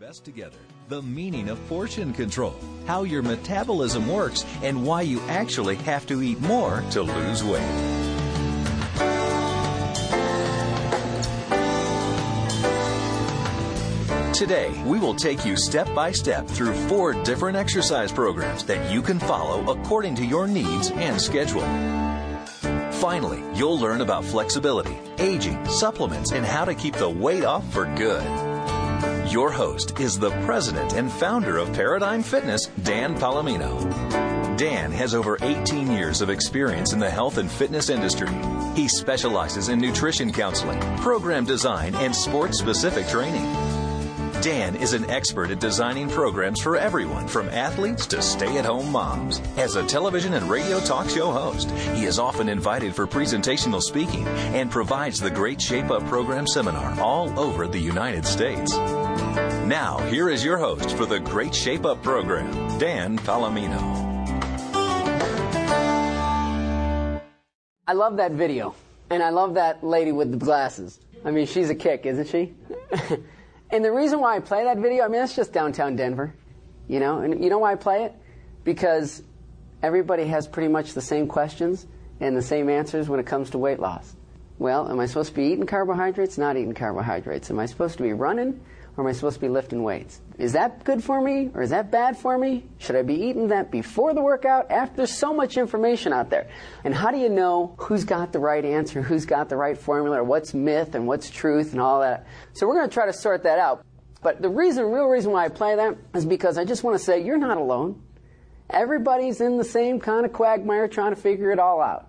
best together. The meaning of portion control, how your metabolism works, and why you actually have to eat more to lose weight. Today, we will take you step by step through four different exercise programs that you can follow according to your needs and schedule. Finally, you'll learn about flexibility, aging, supplements, and how to keep the weight off for good. Your host is the president and founder of Paradigm Fitness, Dan Polimino. Dan has over 18 years of experience in the health and fitness industry. He specializes in nutrition counseling, program design, and sports specific training. Dan is an expert at designing programs for everyone from athletes to stay at home moms. As a television and radio talk show host, he is often invited for presentational speaking and provides the Great Shape Up Program seminar all over the United States. Now, here is your host for the Great Shape Up Program, Dan Polimino. I love that video, and I love that lady with the glasses. I mean, she's a kick, isn't she? And the reason why I play that video, I mean, that's just downtown Denver, you know. And you know why I play it? Because everybody has pretty much the same questions and the same answers when it comes to weight loss. Well, am I supposed to be eating carbohydrates? Not eating carbohydrates. Am I supposed to be running? Or am I supposed to be lifting weights? Is that good for me or is that bad for me? Should I be eating that before the workout? After there's so much information out there. And how do you know who's got the right answer, who's got the right formula, or what's myth and what's truth and all that? So we're going to try to sort that out. But the reason, real reason why I play that is because I just want to say you're not alone. Everybody's in the same kind of quagmire trying to figure it all out.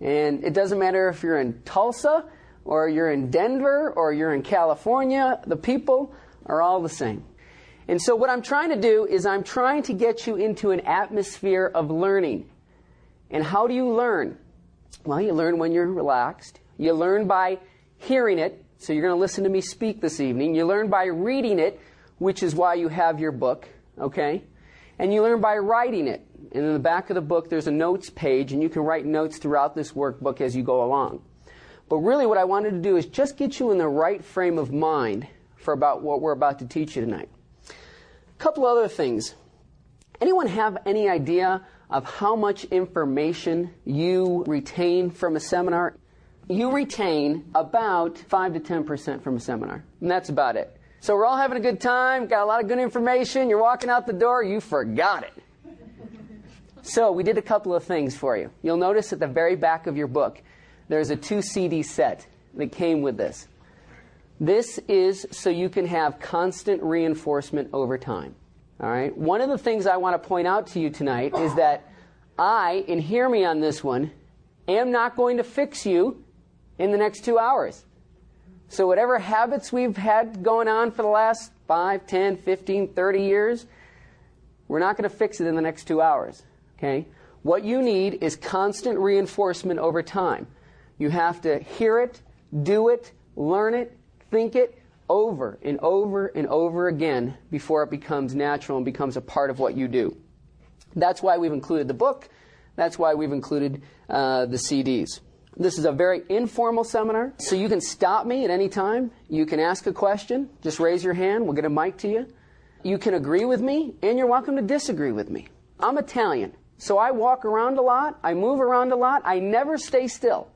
And it doesn't matter if you're in Tulsa or you're in Denver or you're in California, the people are all the same. And so what I'm trying to do is I'm trying to get you into an atmosphere of learning. And how do you learn? Well, you learn when you're relaxed. You learn by hearing it. So you're going to listen to me speak this evening. You learn by reading it, which is why you have your book, okay? And you learn by writing it. And in the back of the book, there's a notes page, and you can write notes throughout this workbook as you go along. But really, what I wanted to do is just get you in the right frame of mind for about what we're about to teach you tonight. A couple other things. Anyone have any idea of how much information you retain from a seminar? You retain about 5 to 10% from a seminar, and that's about it. So we're all having a good time, got a lot of good information, you're walking out the door, you forgot it. So we did a couple of things for you. You'll notice at the very back of your book, there's a two CD set that came with this. This is so you can have constant reinforcement over time. All right? One of the things I want to point out to you tonight is that I, and hear me on this one, am not going to fix you in the next two hours. So, whatever habits we've had going on for the last 5, 10, 15, 30 years, we're not going to fix it in the next two hours. Okay? What you need is constant reinforcement over time. You have to hear it, do it, learn it, think it over and over and over again before it becomes natural and becomes a part of what you do. That's why we've included the book. That's why we've included uh, the CDs. This is a very informal seminar, so you can stop me at any time. You can ask a question. Just raise your hand. We'll get a mic to you. You can agree with me, and you're welcome to disagree with me. I'm Italian, so I walk around a lot. I move around a lot. I never stay still.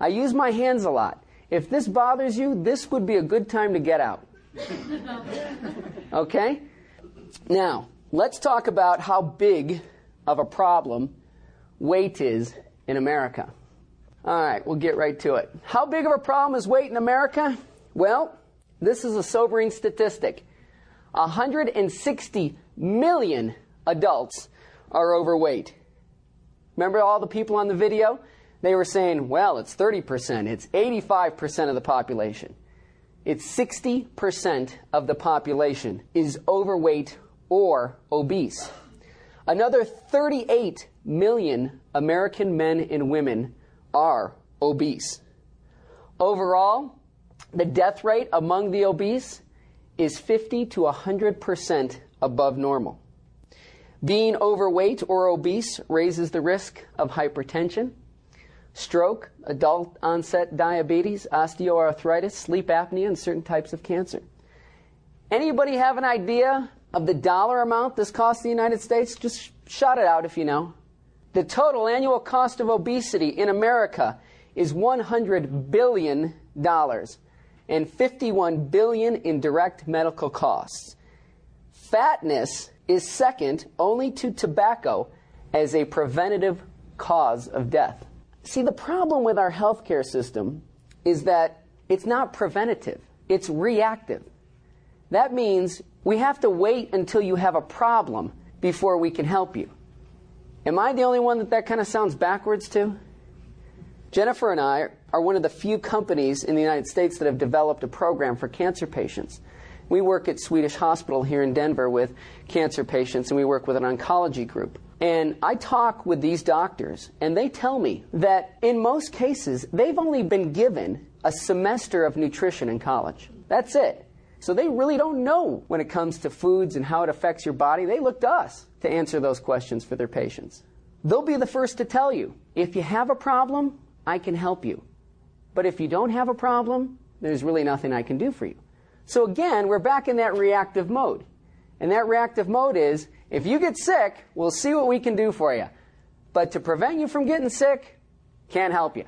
I use my hands a lot. If this bothers you, this would be a good time to get out. Okay? Now, let's talk about how big of a problem weight is in America. All right, we'll get right to it. How big of a problem is weight in America? Well, this is a sobering statistic. 160 million adults are overweight. Remember all the people on the video? They were saying, well, it's 30%, it's 85% of the population. It's 60% of the population is overweight or obese. Another 38 million American men and women are obese. Overall, the death rate among the obese is 50 to 100% above normal. Being overweight or obese raises the risk of hypertension, stroke, adult onset diabetes, osteoarthritis, sleep apnea, and certain types of cancer. Anybody have an idea of the dollar amount this costs the United States? Just shout it out if you know. The total annual cost of obesity in America is 100 billion dollars, and 51 billion in direct medical costs. Fatness is second only to tobacco as a preventative cause of death. See, the problem with our healthcare system is that it's not preventative, it's reactive. That means we have to wait until you have a problem before we can help you. Am I the only one that that kind of sounds backwards to? Jennifer and I are one of the few companies in the United States that have developed a program for cancer patients. We work at Swedish Hospital here in Denver with cancer patients, and we work with an oncology group. And I talk with these doctors, and they tell me that in most cases, they've only been given a semester of nutrition in college. That's it. So they really don't know when it comes to foods and how it affects your body. They look to us to answer those questions for their patients. They'll be the first to tell you if you have a problem, I can help you. But if you don't have a problem, there's really nothing I can do for you. So again, we're back in that reactive mode. And that reactive mode is if you get sick, we'll see what we can do for you. But to prevent you from getting sick, can't help you.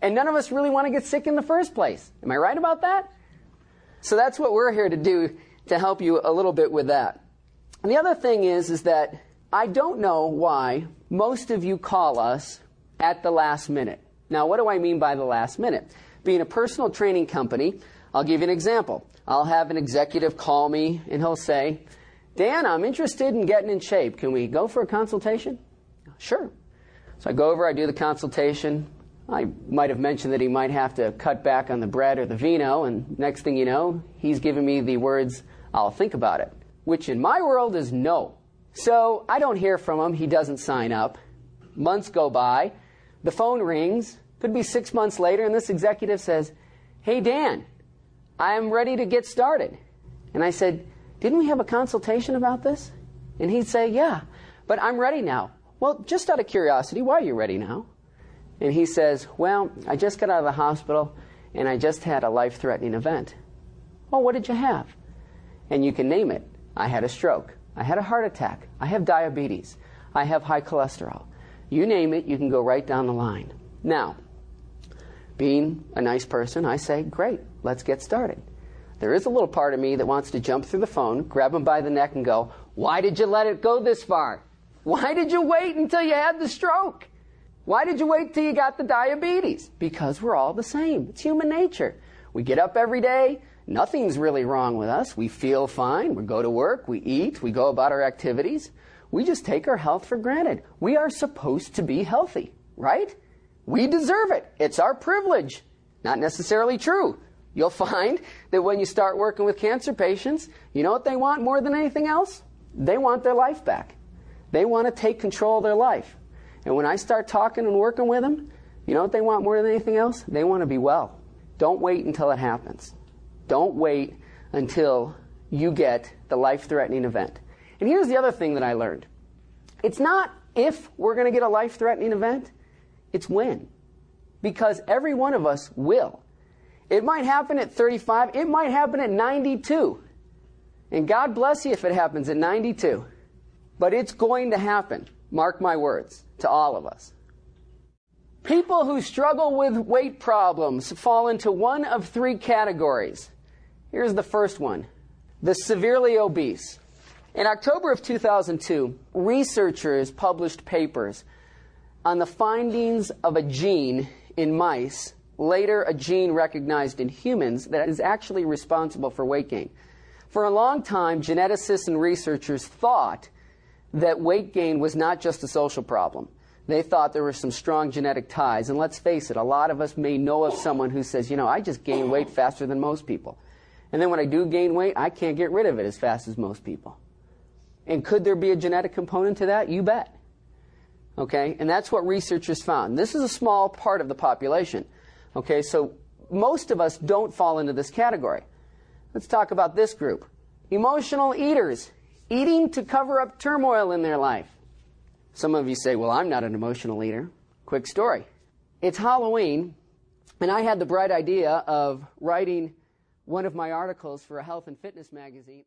And none of us really want to get sick in the first place. Am I right about that? So that's what we're here to do to help you a little bit with that. And the other thing is is that I don't know why most of you call us at the last minute. Now, what do I mean by the last minute? Being a personal training company, I'll give you an example. I'll have an executive call me and he'll say, Dan, I'm interested in getting in shape. Can we go for a consultation? Sure. So I go over, I do the consultation. I might have mentioned that he might have to cut back on the bread or the vino, and next thing you know, he's giving me the words, I'll think about it, which in my world is no. So I don't hear from him. He doesn't sign up. Months go by. The phone rings. Could be six months later, and this executive says, Hey, Dan, I'm ready to get started. And I said, Didn't we have a consultation about this? And he'd say, Yeah, but I'm ready now. Well, just out of curiosity, why are you ready now? And he says, Well, I just got out of the hospital and I just had a life threatening event. Well, what did you have? And you can name it. I had a stroke. I had a heart attack. I have diabetes. I have high cholesterol. You name it, you can go right down the line. Now, being a nice person, I say, Great, let's get started. There is a little part of me that wants to jump through the phone, grab him by the neck, and go, Why did you let it go this far? Why did you wait until you had the stroke? Why did you wait till you got the diabetes? Because we're all the same. It's human nature. We get up every day. Nothing's really wrong with us. We feel fine. We go to work. We eat. We go about our activities. We just take our health for granted. We are supposed to be healthy, right? We deserve it. It's our privilege. Not necessarily true. You'll find that when you start working with cancer patients, you know what they want more than anything else? They want their life back. They want to take control of their life. And when I start talking and working with them, you know what they want more than anything else? They want to be well. Don't wait until it happens. Don't wait until you get the life threatening event. And here's the other thing that I learned it's not if we're going to get a life threatening event, it's when. Because every one of us will. It might happen at 35, it might happen at 92. And God bless you if it happens at 92. But it's going to happen. Mark my words to all of us. People who struggle with weight problems fall into one of three categories. Here's the first one the severely obese. In October of 2002, researchers published papers on the findings of a gene in mice, later a gene recognized in humans, that is actually responsible for weight gain. For a long time, geneticists and researchers thought that weight gain was not just a social problem. They thought there were some strong genetic ties. And let's face it, a lot of us may know of someone who says, you know, I just gain weight faster than most people. And then when I do gain weight, I can't get rid of it as fast as most people. And could there be a genetic component to that? You bet. Okay? And that's what researchers found. This is a small part of the population. Okay? So most of us don't fall into this category. Let's talk about this group. Emotional eaters eating to cover up turmoil in their life. Some of you say, Well, I'm not an emotional eater. Quick story. It's Halloween, and I had the bright idea of writing one of my articles for a health and fitness magazine.